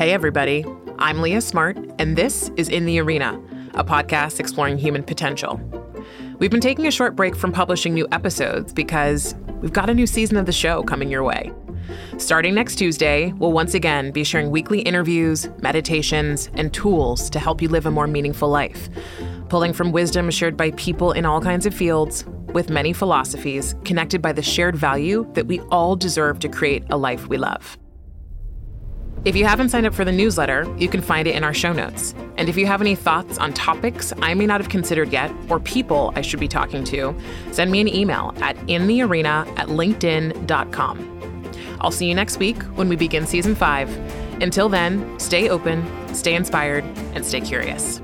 Hey, everybody. I'm Leah Smart, and this is In the Arena, a podcast exploring human potential. We've been taking a short break from publishing new episodes because we've got a new season of the show coming your way. Starting next Tuesday, we'll once again be sharing weekly interviews, meditations, and tools to help you live a more meaningful life, pulling from wisdom shared by people in all kinds of fields with many philosophies connected by the shared value that we all deserve to create a life we love. If you haven't signed up for the newsletter, you can find it in our show notes. And if you have any thoughts on topics I may not have considered yet or people I should be talking to, send me an email at inthearena at linkedin.com. I'll see you next week when we begin season five. Until then, stay open, stay inspired, and stay curious.